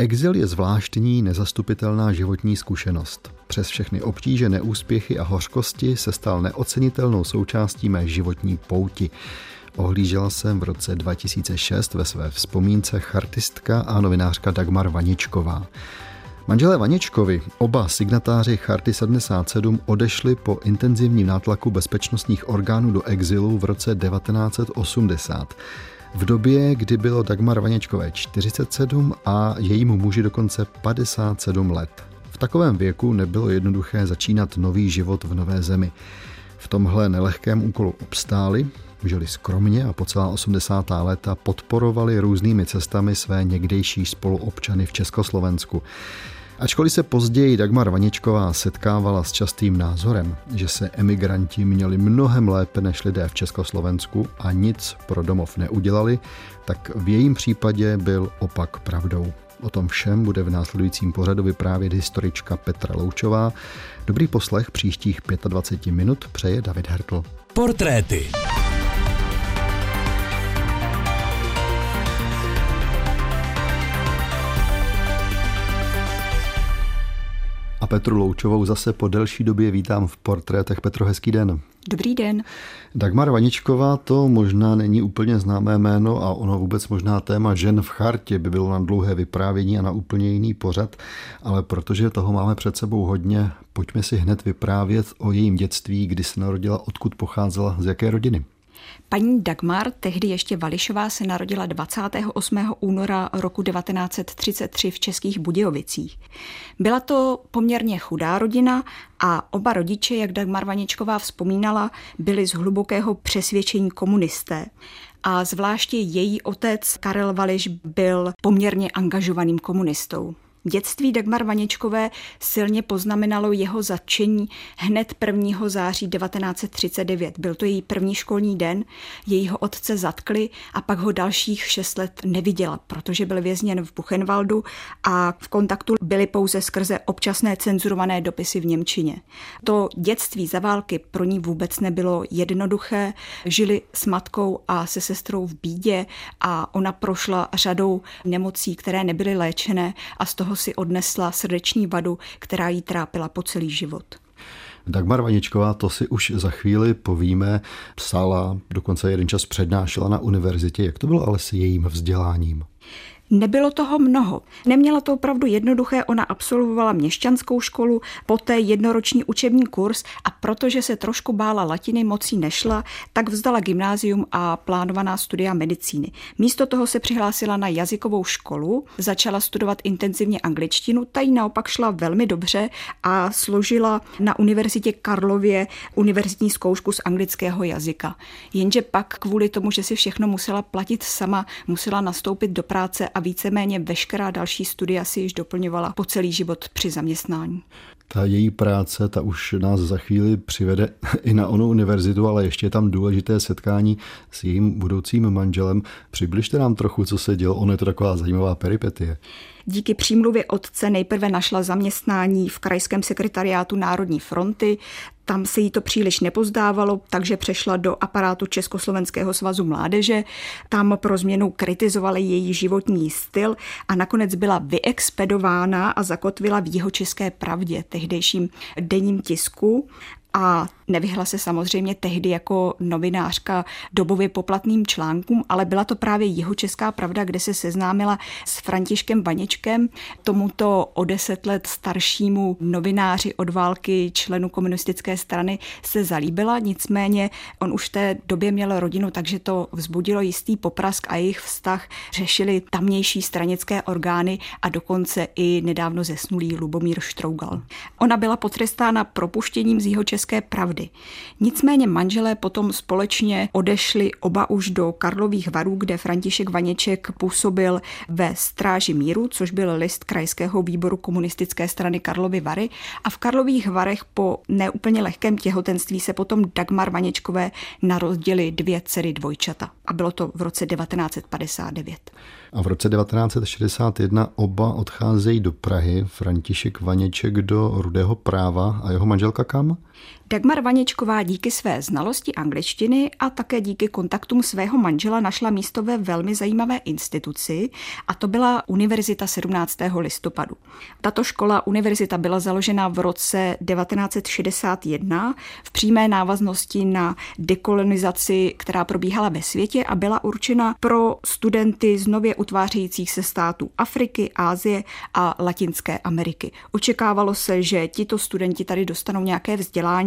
Exil je zvláštní, nezastupitelná životní zkušenost. Přes všechny obtíže, neúspěchy a hořkosti se stal neocenitelnou součástí mé životní pouti. Ohlížela jsem v roce 2006 ve své vzpomínce chartistka a novinářka Dagmar Vaničková. Manželé Vaničkovi, oba signatáři Charty 77, odešli po intenzivním nátlaku bezpečnostních orgánů do exilu v roce 1980. V době, kdy bylo Dagmar Vaněčkové 47 a jejímu muži dokonce 57 let. V takovém věku nebylo jednoduché začínat nový život v nové zemi. V tomhle nelehkém úkolu obstáli, žili skromně a po celá 80. léta podporovali různými cestami své někdejší spoluobčany v Československu. Ačkoliv se později Dagmar Vaničková setkávala s častým názorem, že se emigranti měli mnohem lépe než lidé v Československu a nic pro domov neudělali, tak v jejím případě byl opak pravdou. O tom všem bude v následujícím pořadu vyprávět historička Petra Loučová. Dobrý poslech příštích 25 minut přeje David Hertl. Portréty. Petru Loučovou zase po delší době vítám v portrétech. Petro, hezký den. Dobrý den. Dagmar Vaničková to možná není úplně známé jméno a ono vůbec možná téma žen v chartě by bylo na dlouhé vyprávění a na úplně jiný pořad, ale protože toho máme před sebou hodně, pojďme si hned vyprávět o jejím dětství, kdy se narodila, odkud pocházela, z jaké rodiny. Paní Dagmar, tehdy ještě Vališová, se narodila 28. února roku 1933 v Českých Budějovicích. Byla to poměrně chudá rodina a oba rodiče, jak Dagmar Vaničková vzpomínala, byli z hlubokého přesvědčení komunisté a zvláště její otec Karel Vališ byl poměrně angažovaným komunistou. Dětství Dagmar Vaničkové silně poznamenalo jeho zatčení hned 1. září 1939. Byl to její první školní den, jejího otce zatkli a pak ho dalších šest let neviděla, protože byl vězněn v Buchenwaldu a v kontaktu byly pouze skrze občasné cenzurované dopisy v Němčině. To dětství za války pro ní vůbec nebylo jednoduché. Žili s matkou a se sestrou v bídě a ona prošla řadou nemocí, které nebyly léčené a z toho si odnesla srdeční vadu, která jí trápila po celý život. Dagmar Vaničková, to si už za chvíli povíme, psala, dokonce jeden čas přednášela na univerzitě. Jak to bylo ale s jejím vzděláním? Nebylo toho mnoho. Neměla to opravdu jednoduché, ona absolvovala měšťanskou školu, poté jednoroční učební kurz a protože se trošku bála latiny, mocí nešla, tak vzdala gymnázium a plánovaná studia medicíny. Místo toho se přihlásila na jazykovou školu, začala studovat intenzivně angličtinu, ta jí naopak šla velmi dobře a složila na univerzitě Karlově univerzitní zkoušku z anglického jazyka. Jenže pak kvůli tomu, že si všechno musela platit sama, musela nastoupit do práce a víceméně veškerá další studia si již doplňovala po celý život při zaměstnání. Ta její práce, ta už nás za chvíli přivede i na onu univerzitu, ale ještě je tam důležité setkání s jejím budoucím manželem. Přibližte nám trochu, co se dělo. Ono je to taková zajímavá peripetie. Díky přímluvě otce nejprve našla zaměstnání v krajském sekretariátu Národní fronty, tam se jí to příliš nepozdávalo, takže přešla do aparátu Československého svazu mládeže. Tam pro změnu kritizovali její životní styl a nakonec byla vyexpedována a zakotvila v jeho české pravdě, tehdejším denním tisku a nevyhla se samozřejmě tehdy jako novinářka dobově poplatným článkům, ale byla to právě jeho česká pravda, kde se seznámila s Františkem Vaněčkem, tomuto o deset let staršímu novináři od války, členu komunistické strany, se zalíbila, nicméně on už v té době měl rodinu, takže to vzbudilo jistý poprask a jejich vztah řešili tamnější stranické orgány a dokonce i nedávno zesnulý Lubomír Štrougal. Ona byla potrestána propuštěním z jeho české pravdy pravdy. Nicméně manželé potom společně odešli oba už do Karlových varů, kde František Vaněček působil ve Stráži míru, což byl list krajského výboru komunistické strany Karlovy Vary. A v Karlových Varech po neúplně lehkém těhotenství se potom Dagmar Vaněčkové narodili dvě dcery dvojčata. A bylo to v roce 1959. A v roce 1961 oba odcházejí do Prahy, František Vaněček do Rudého práva a jeho manželka kam? Dagmar Vaničková díky své znalosti angličtiny a také díky kontaktům svého manžela našla místo ve velmi zajímavé instituci a to byla Univerzita 17. listopadu. Tato škola univerzita byla založena v roce 1961 v přímé návaznosti na dekolonizaci, která probíhala ve světě a byla určena pro studenty z nově utvářejících se států Afriky, Ázie a Latinské Ameriky. Očekávalo se, že tito studenti tady dostanou nějaké vzdělání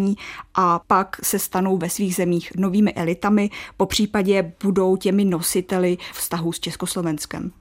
a pak se stanou ve svých zemích novými elitami, po případě budou těmi nositeli vztahu s Československem.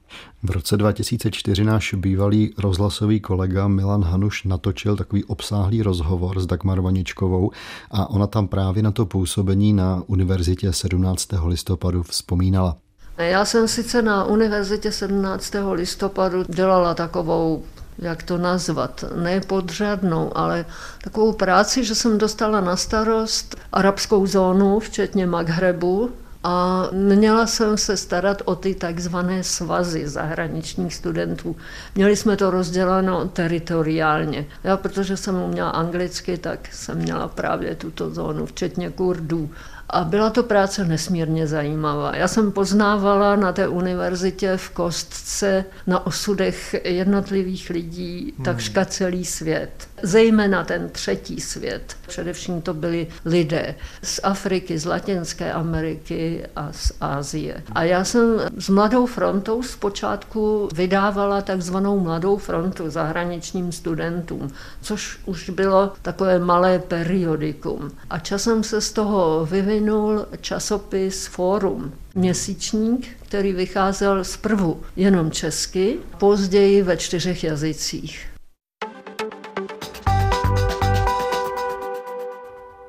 V roce 2004 náš bývalý rozhlasový kolega Milan Hanuš natočil takový obsáhlý rozhovor s Dagmar Vaničkovou a ona tam právě na to působení na univerzitě 17. listopadu vzpomínala. Já jsem sice na univerzitě 17. listopadu dělala takovou jak to nazvat, ne podřadnou, ale takovou práci, že jsem dostala na starost arabskou zónu, včetně Maghrebu, a měla jsem se starat o ty takzvané svazy zahraničních studentů. Měli jsme to rozděleno teritoriálně. Já, protože jsem uměla anglicky, tak jsem měla právě tuto zónu, včetně Kurdů. A byla to práce nesmírně zajímavá. Já jsem poznávala na té univerzitě v Kostce na osudech jednotlivých lidí hmm. takřka celý svět. Zejména ten třetí svět. Především to byli lidé z Afriky, z Latinské Ameriky a z Ázie. A já jsem s Mladou frontou zpočátku vydávala takzvanou Mladou frontu zahraničním studentům, což už bylo takové malé periodikum. A časem se z toho vyvinul časopis Fórum, měsíčník, který vycházel zprvu jenom česky, později ve čtyřech jazycích.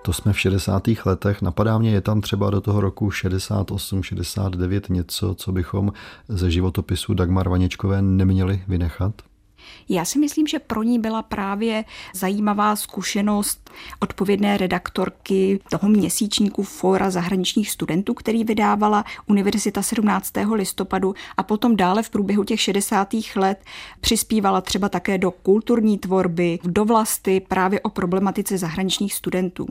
To jsme v 60. letech. Napadá mě, je tam třeba do toho roku 68, 69 něco, co bychom ze životopisu Dagmar Vaněčkové neměli vynechat? Já si myslím, že pro ní byla právě zajímavá zkušenost odpovědné redaktorky toho měsíčníku Fóra zahraničních studentů, který vydávala Univerzita 17. listopadu a potom dále v průběhu těch 60. let přispívala třeba také do kulturní tvorby, do vlasti právě o problematice zahraničních studentů.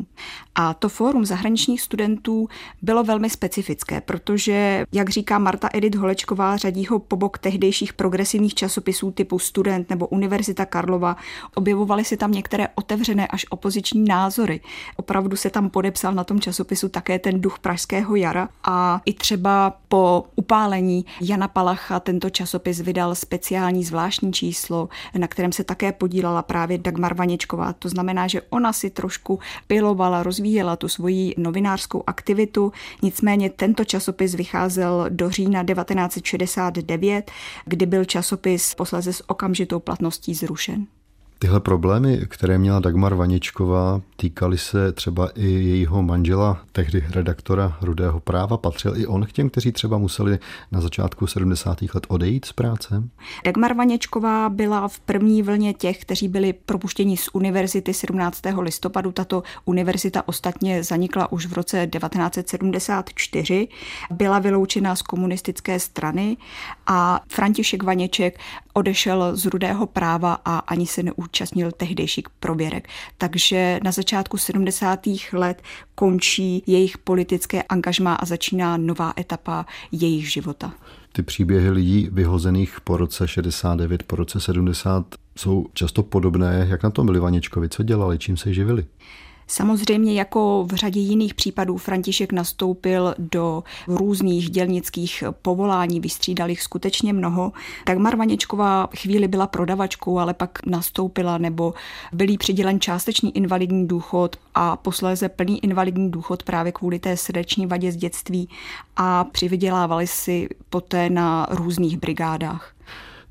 A to Fórum zahraničních studentů bylo velmi specifické, protože, jak říká Marta Edith Holečková, řadí ho po bok tehdejších progresivních časopisů typu Student nebo Univerzita Karlova. Objevovaly se tam některé otevřené až opoziční názory. Opravdu se tam podepsal na tom časopisu také ten duch Pražského jara a i třeba po upálení Jana Palacha tento časopis vydal speciální zvláštní číslo, na kterém se také podílala právě Dagmar Vaněčková. To znamená, že ona si trošku pilovala, rozvíjela tu svoji novinářskou aktivitu. Nicméně tento časopis vycházel do října 1969, kdy byl časopis posléze s okamžitou platností zrušen. Tyhle problémy, které měla Dagmar Vaničková, týkaly se třeba i jejího manžela, tehdy redaktora Rudého práva. Patřil i on k těm, kteří třeba museli na začátku 70. let odejít z práce? Dagmar Vaněčková byla v první vlně těch, kteří byli propuštěni z univerzity 17. listopadu. Tato univerzita ostatně zanikla už v roce 1974. Byla vyloučena z komunistické strany a František Vaněček odešel z Rudého práva a ani se neúčastnil účastnil tehdejších prověrek. Takže na začátku 70. let končí jejich politické angažmá a začíná nová etapa jejich života. Ty příběhy lidí vyhozených po roce 69, po roce 70 jsou často podobné. Jak na tom byli Vaněčkovi? Co dělali? Čím se živili? Samozřejmě jako v řadě jiných případů František nastoupil do různých dělnických povolání, vystřídal jich skutečně mnoho. Tak Marvaněčková chvíli byla prodavačkou, ale pak nastoupila nebo byl jí přidělen částečný invalidní důchod a posléze plný invalidní důchod právě kvůli té srdeční vadě z dětství a přivydělávali si poté na různých brigádách.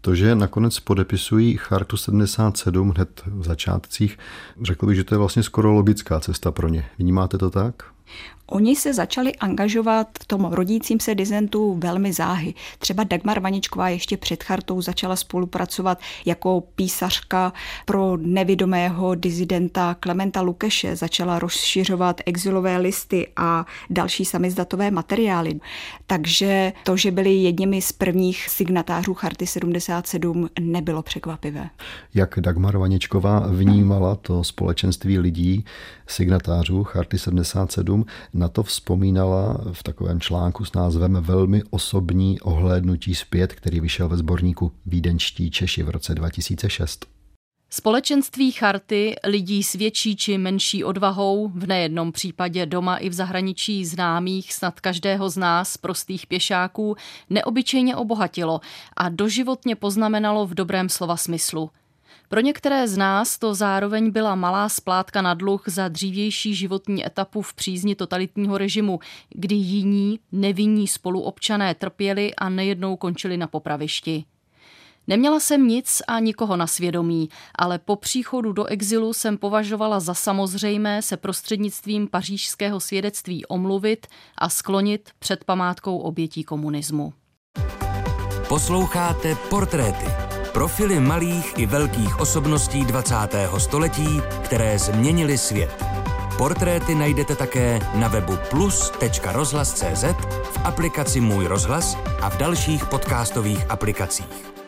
To, že nakonec podepisují Chartu 77 hned v začátcích, řekl bych, že to je vlastně skoro logická cesta pro ně. Vnímáte to tak? Oni se začali angažovat v tom rodícím se dizentu velmi záhy. Třeba Dagmar Vaničková ještě před chartou začala spolupracovat jako písařka pro nevidomého dizidenta Klementa Lukeše. Začala rozšiřovat exilové listy a další samizdatové materiály. Takže to, že byli jedněmi z prvních signatářů Charty 77, nebylo překvapivé. Jak Dagmar Vaničková vnímala to společenství lidí, signatářů Charty 77, na to vzpomínala v takovém článku s názvem Velmi osobní ohlédnutí zpět, který vyšel ve sborníku Vídenští Češi v roce 2006. Společenství charty lidí s větší či menší odvahou, v nejednom případě doma i v zahraničí známých snad každého z nás, prostých pěšáků, neobyčejně obohatilo a doživotně poznamenalo v dobrém slova smyslu. Pro některé z nás to zároveň byla malá splátka na dluh za dřívější životní etapu v přízni totalitního režimu, kdy jiní, nevinní spoluobčané trpěli a nejednou končili na popravišti. Neměla jsem nic a nikoho na svědomí, ale po příchodu do exilu jsem považovala za samozřejmé se prostřednictvím pařížského svědectví omluvit a sklonit před památkou obětí komunismu. Posloucháte portréty Profily malých i velkých osobností 20. století, které změnily svět. Portréty najdete také na webu plus.rozhlas.cz, v aplikaci Můj rozhlas a v dalších podcastových aplikacích.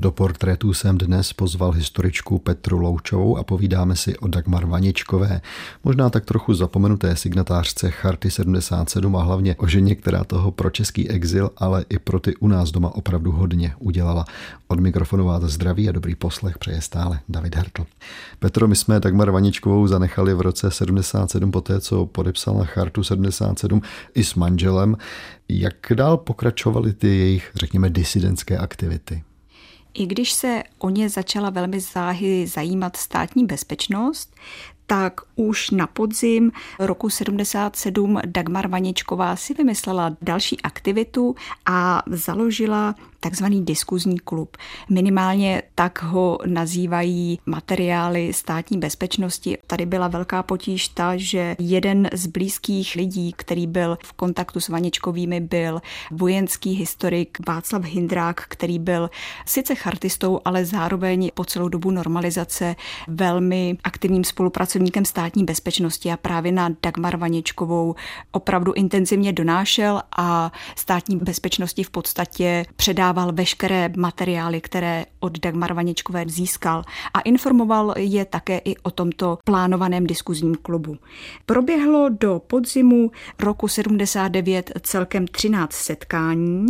Do portrétů jsem dnes pozval historičku Petru Loučovou a povídáme si o Dagmar Vaničkové, možná tak trochu zapomenuté signatářce Charty 77 a hlavně o ženě, která toho pro český exil, ale i pro ty u nás doma opravdu hodně udělala. Od mikrofonu vás zdraví a dobrý poslech přeje stále David Hertl. Petro, my jsme Dagmar Vaničkovou zanechali v roce 77 poté, co podepsala Chartu 77 i s manželem. Jak dál pokračovaly ty jejich, řekněme, disidentské aktivity? I když se o ně začala velmi záhy zajímat státní bezpečnost, tak už na podzim roku 77 Dagmar Vaničková si vymyslela další aktivitu a založila takzvaný diskuzní klub. Minimálně tak ho nazývají materiály státní bezpečnosti. Tady byla velká potíž ta, že jeden z blízkých lidí, který byl v kontaktu s Vaničkovými, byl vojenský historik Václav Hindrák, který byl sice chartistou, ale zároveň po celou dobu normalizace velmi aktivním spolupracovníkem státní bezpečnosti a právě na Dagmar Vaničkovou opravdu intenzivně donášel a státní bezpečnosti v podstatě předával předával veškeré materiály, které od Dagmar Vaničkové získal a informoval je také i o tomto plánovaném diskuzním klubu. Proběhlo do podzimu roku 79 celkem 13 setkání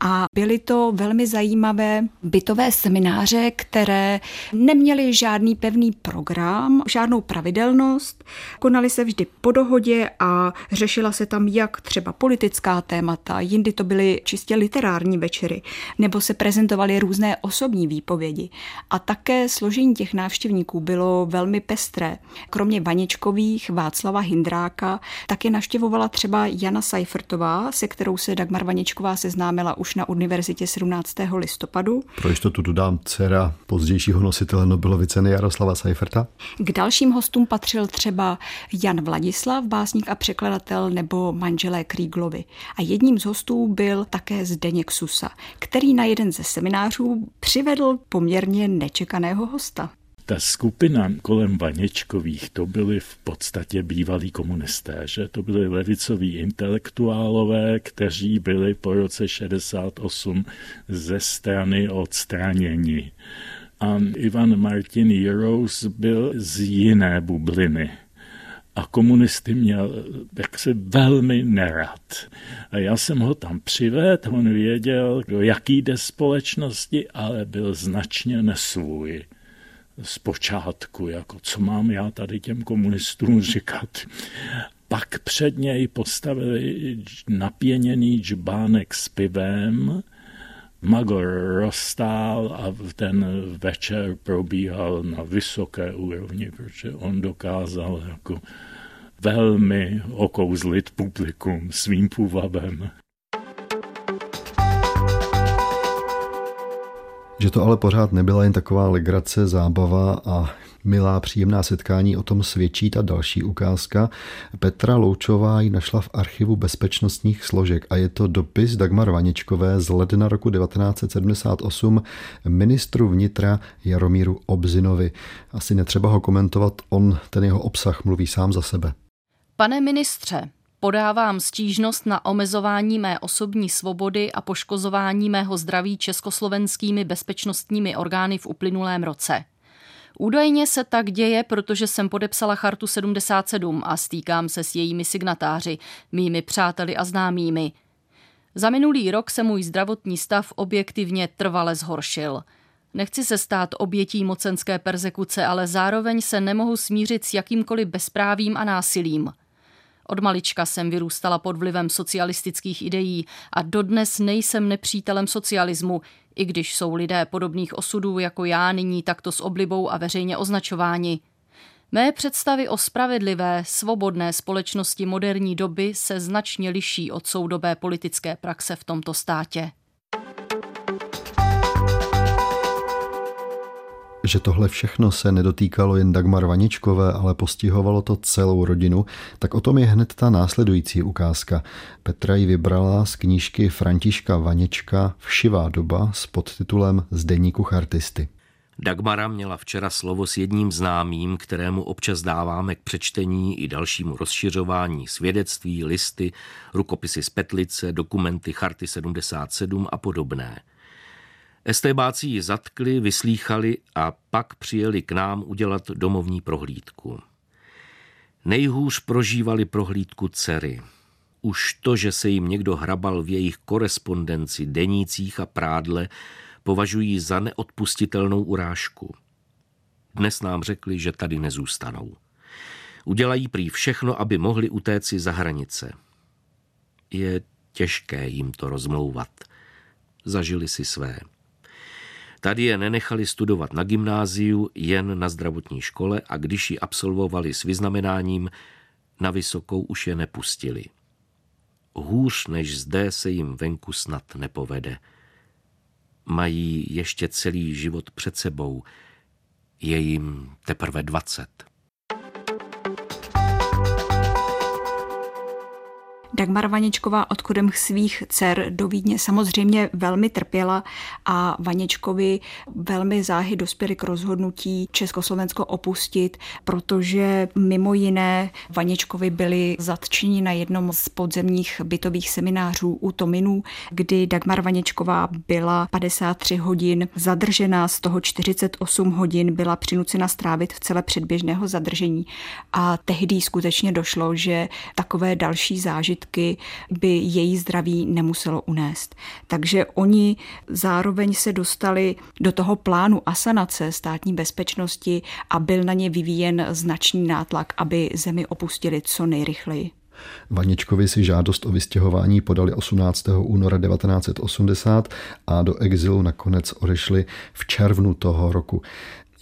a byly to velmi zajímavé bytové semináře, které neměly žádný pevný program, žádnou pravidelnost, konaly se vždy po dohodě a řešila se tam jak třeba politická témata, jindy to byly čistě literární večery nebo se prezentovaly různé osobní výpovědi. A také složení těch návštěvníků bylo velmi pestré. Kromě Vaničkových, Václava Hindráka, také navštěvovala třeba Jana Seifertová, se kterou se Dagmar Vaničková seznámila už na univerzitě 17. listopadu. Pro jistotu dodám dcera pozdějšího nositele Nobelovy ceny Jaroslava Seiferta. K dalším hostům patřil třeba Jan Vladislav, básník a překladatel, nebo manželé Kríglovi. A jedním z hostů byl také Zdeněk Susa, který na jeden ze seminářů přivedl poměrně nečekaného hosta. Ta skupina kolem Vaněčkových, to byli v podstatě bývalí komunisté, že to byli levicoví intelektuálové, kteří byli po roce 68 ze strany odstraněni. A Ivan Martin Jeros byl z jiné bubliny a komunisty měl jaksi velmi nerad. A já jsem ho tam přivedl, on věděl, do jaký jde společnosti, ale byl značně nesvůj z počátku, jako co mám já tady těm komunistům říkat. Pak před něj postavili napěněný džbánek s pivem, Magor rozstál a ten večer probíhal na vysoké úrovni, protože on dokázal jako velmi okouzlit publikum svým půvabem. Že to ale pořád nebyla jen taková legrace, zábava a milá příjemná setkání, o tom svědčí ta další ukázka. Petra Loučová ji našla v archivu bezpečnostních složek a je to dopis Dagmar Vaničkové z ledna roku 1978 ministru vnitra Jaromíru Obzinovi. Asi netřeba ho komentovat, on ten jeho obsah mluví sám za sebe. Pane ministře, Podávám stížnost na omezování mé osobní svobody a poškozování mého zdraví československými bezpečnostními orgány v uplynulém roce. Údajně se tak děje, protože jsem podepsala chartu 77 a stýkám se s jejími signatáři, mými přáteli a známými. Za minulý rok se můj zdravotní stav objektivně trvale zhoršil. Nechci se stát obětí mocenské persekuce, ale zároveň se nemohu smířit s jakýmkoliv bezprávím a násilím. Od malička jsem vyrůstala pod vlivem socialistických ideí a dodnes nejsem nepřítelem socialismu, i když jsou lidé podobných osudů jako já nyní takto s oblibou a veřejně označováni. Mé představy o spravedlivé, svobodné společnosti moderní doby se značně liší od soudobé politické praxe v tomto státě. Že tohle všechno se nedotýkalo jen Dagmar Vaničkové, ale postihovalo to celou rodinu, tak o tom je hned ta následující ukázka. Petra ji vybrala z knížky Františka Vanička Všivá doba s podtitulem Z deníku chartisty. Dagmara měla včera slovo s jedním známým, kterému občas dáváme k přečtení i dalšímu rozšiřování svědectví, listy, rukopisy z Petlice, dokumenty Charty 77 a podobné. Estébáci ji zatkli, vyslýchali a pak přijeli k nám udělat domovní prohlídku. Nejhůř prožívali prohlídku dcery. Už to, že se jim někdo hrabal v jejich korespondenci, denících a prádle, považují za neodpustitelnou urážku. Dnes nám řekli, že tady nezůstanou. Udělají prý všechno, aby mohli utéci za hranice. Je těžké jim to rozmlouvat. Zažili si své. Tady je nenechali studovat na gymnáziu, jen na zdravotní škole a když ji absolvovali s vyznamenáním, na vysokou už je nepustili. Hůř než zde se jim venku snad nepovede. Mají ještě celý život před sebou. Je jim teprve dvacet. Dagmar Vaněčková odchodem svých dcer do Vídně samozřejmě velmi trpěla a Vaněčkovi velmi záhy dospěli k rozhodnutí Československo opustit, protože mimo jiné Vaněčkovi byli zatčeni na jednom z podzemních bytových seminářů u Tominů, kdy Dagmar Vaněčková byla 53 hodin zadržena, z toho 48 hodin byla přinucena strávit v celé předběžného zadržení. A tehdy skutečně došlo, že takové další zážitky prostředky by její zdraví nemuselo unést. Takže oni zároveň se dostali do toho plánu asanace státní bezpečnosti a byl na ně vyvíjen značný nátlak, aby zemi opustili co nejrychleji. Vaničkovi si žádost o vystěhování podali 18. února 1980 a do exilu nakonec odešli v červnu toho roku.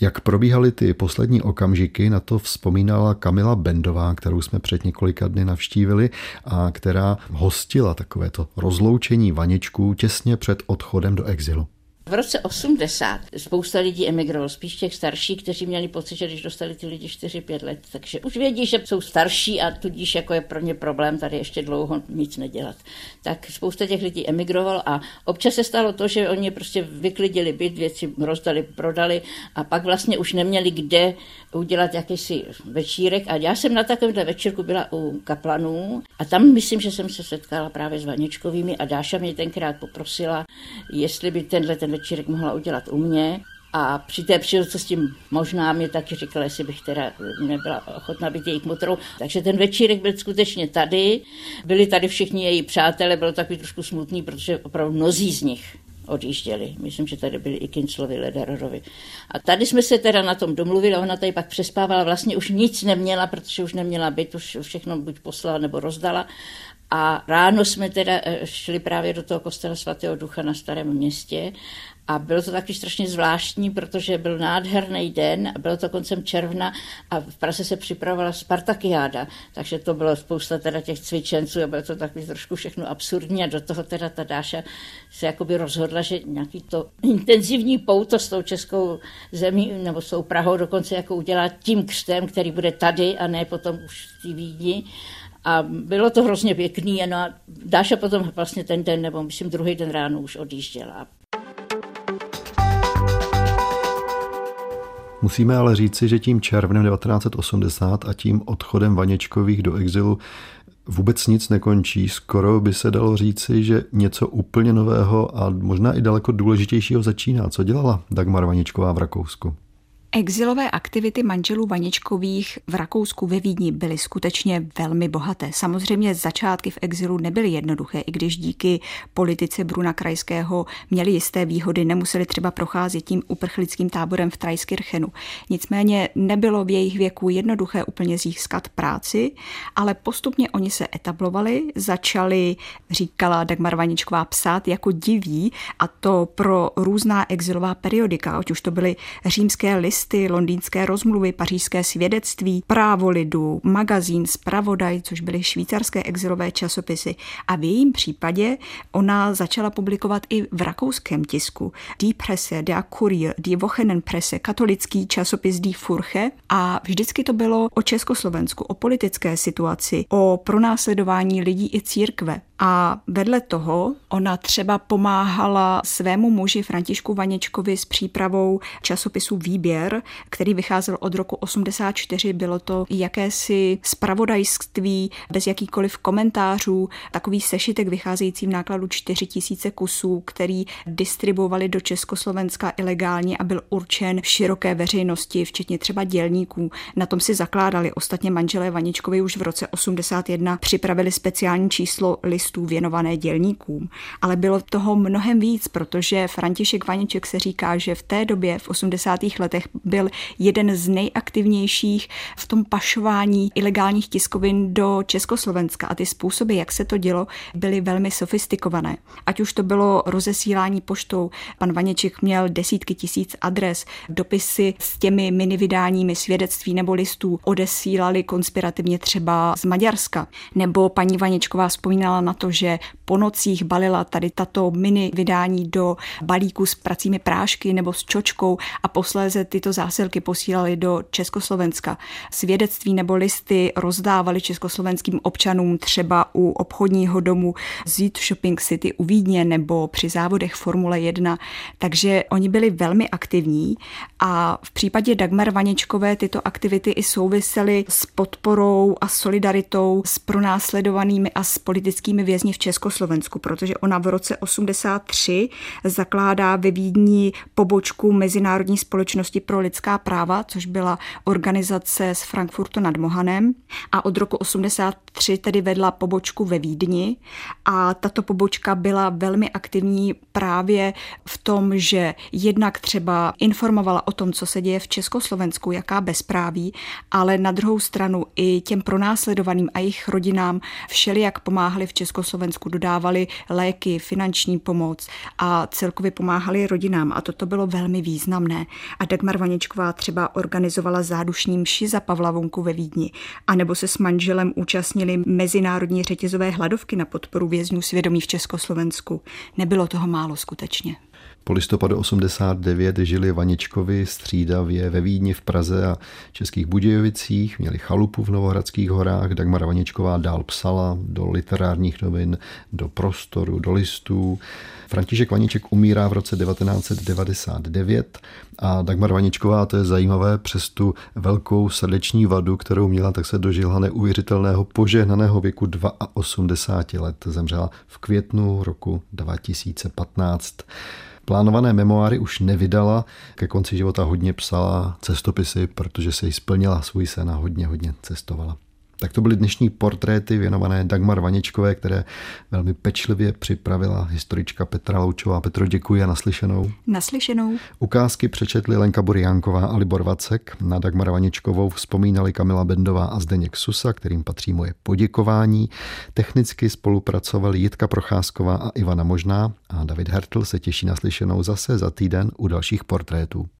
Jak probíhaly ty poslední okamžiky, na to vzpomínala Kamila Bendová, kterou jsme před několika dny navštívili a která hostila takovéto rozloučení Vaničků těsně před odchodem do exilu. V roce 80 spousta lidí emigrovalo, spíš těch starších, kteří měli pocit, že když dostali ty lidi 4-5 let, takže už vědí, že jsou starší a tudíž jako je pro ně problém tady ještě dlouho nic nedělat. Tak spousta těch lidí emigrovalo a občas se stalo to, že oni prostě vyklidili byt, věci rozdali, prodali a pak vlastně už neměli kde udělat jakýsi večírek. A já jsem na takovémhle večírku byla u kaplanů a tam myslím, že jsem se setkala právě s Vaničkovými a Dáša mě tenkrát poprosila, jestli by tenhle ten večírek mohla udělat u mě. A při té příležitosti možná mě taky říkala, jestli bych teda nebyla ochotná být jejich motorou. Takže ten večírek byl skutečně tady. Byli tady všichni její přátelé, bylo takový trošku smutný, protože opravdu mnozí z nich odjížděli. Myslím, že tady byli i Kinclovi, Lederorovi. A tady jsme se teda na tom domluvili, ona tady pak přespávala, vlastně už nic neměla, protože už neměla byt, už všechno buď poslala nebo rozdala. A ráno jsme teda eh, šli právě do toho kostela svatého ducha na Starém městě a bylo to taky strašně zvláštní, protože byl nádherný den, bylo to koncem června a v Praze se připravovala Spartakiáda, takže to bylo spousta teda těch cvičenců a bylo to takový trošku všechno absurdní a do toho teda ta Dáša se jakoby rozhodla, že nějaký to intenzivní pouto s tou českou zemí nebo s tou Prahou dokonce jako udělá tím křtem, který bude tady a ne potom už v té Vídni. A bylo to hrozně pěkný, no a Dáša potom vlastně ten den, nebo myslím druhý den ráno už odjížděla. Musíme ale říci, že tím červnem 1980 a tím odchodem Vaněčkových do exilu vůbec nic nekončí. Skoro by se dalo říci, že něco úplně nového a možná i daleko důležitějšího začíná. Co dělala Dagmar Vaničková v Rakousku? Exilové aktivity manželů Vaničkových v Rakousku ve Vídni byly skutečně velmi bohaté. Samozřejmě začátky v exilu nebyly jednoduché, i když díky politice Bruna Krajského měli jisté výhody, nemuseli třeba procházet tím uprchlickým táborem v Trajskirchenu. Nicméně nebylo v jejich věku jednoduché úplně získat práci, ale postupně oni se etablovali, začali, říkala Dagmar Vaničková, psát jako diví a to pro různá exilová periodika, ať už to byly římské listy, listy, londýnské rozmluvy, pařížské svědectví, právo lidu, magazín, spravodaj, což byly švýcarské exilové časopisy. A v jejím případě ona začala publikovat i v rakouském tisku. Die Presse, Der Kurier, Die Wochenendpresse, katolický časopis Die Furche a vždycky to bylo o Československu, o politické situaci, o pronásledování lidí i církve. A vedle toho ona třeba pomáhala svému muži Františku Vaněčkovi s přípravou časopisu Výběr, který vycházel od roku 84. Bylo to jakési spravodajství bez jakýkoliv komentářů, takový sešitek vycházející v nákladu 4 tisíce kusů, který distribuovali do Československa ilegálně a byl určen široké veřejnosti, včetně třeba dělníků. Na tom si zakládali ostatně manželé Vaničkovi už v roce 81 připravili speciální číslo list listů věnované dělníkům. Ale bylo toho mnohem víc, protože František Vaniček se říká, že v té době, v 80. letech, byl jeden z nejaktivnějších v tom pašování ilegálních tiskovin do Československa a ty způsoby, jak se to dělo, byly velmi sofistikované. Ať už to bylo rozesílání poštou, pan Vaněček měl desítky tisíc adres, dopisy s těmi mini vydáními svědectví nebo listů odesílali konspirativně třeba z Maďarska. Nebo paní Vaněčková vzpomínala na to, že po nocích balila tady tato mini vydání do balíku s pracími prášky nebo s čočkou a posléze tyto zásilky posílali do Československa. Svědectví nebo listy rozdávali československým občanům třeba u obchodního domu Zit Shopping City u Vídně nebo při závodech Formule 1, takže oni byli velmi aktivní a v případě Dagmar Vaněčkové tyto aktivity i souvisely s podporou a solidaritou s pronásledovanými a s politickými vězni v Československu, protože ona v roce 83 zakládá ve Vídni pobočku Mezinárodní společnosti pro lidská práva, což byla organizace z Frankfurtu nad Mohanem. A od roku 83 tedy vedla pobočku ve Vídni. A tato pobočka byla velmi aktivní právě v tom, že jednak třeba informovala o tom, co se děje v Československu, jaká bezpráví, ale na druhou stranu i těm pronásledovaným a jejich rodinám všeli, jak pomáhali v Československu Československu dodávali léky, finanční pomoc a celkově pomáhali rodinám a toto bylo velmi významné. A Dagmar Vaničková třeba organizovala zádušní mši za Pavlavonku ve Vídni, anebo se s manželem účastnili mezinárodní řetězové hladovky na podporu vězňů svědomí v Československu. Nebylo toho málo skutečně. Po listopadu 89 žili Vaničkovi střídavě ve Vídni, v Praze a Českých Budějovicích, měli chalupu v Novohradských horách, Dagmar Vaničková dál psala do literárních novin, do prostoru, do listů. František Vaniček umírá v roce 1999 a Dagmar Vaničková, to je zajímavé, přes tu velkou srdeční vadu, kterou měla, tak se dožila neuvěřitelného požehnaného věku 82 let. Zemřela v květnu roku 2015. Plánované memoáry už nevydala, ke konci života hodně psala cestopisy, protože se jí splnila svůj sen a hodně, hodně cestovala. Tak to byly dnešní portréty věnované Dagmar Vaničkové, které velmi pečlivě připravila historička Petra Loučová. Petro, děkuji a naslyšenou. Naslyšenou. Ukázky přečetli Lenka Buriánková a Libor Vacek. Na Dagmar Vaničkovou vzpomínali Kamila Bendová a Zdeněk Susa, kterým patří moje poděkování. Technicky spolupracovali Jitka Procházková a Ivana Možná a David Hertl se těší naslyšenou zase za týden u dalších portrétů.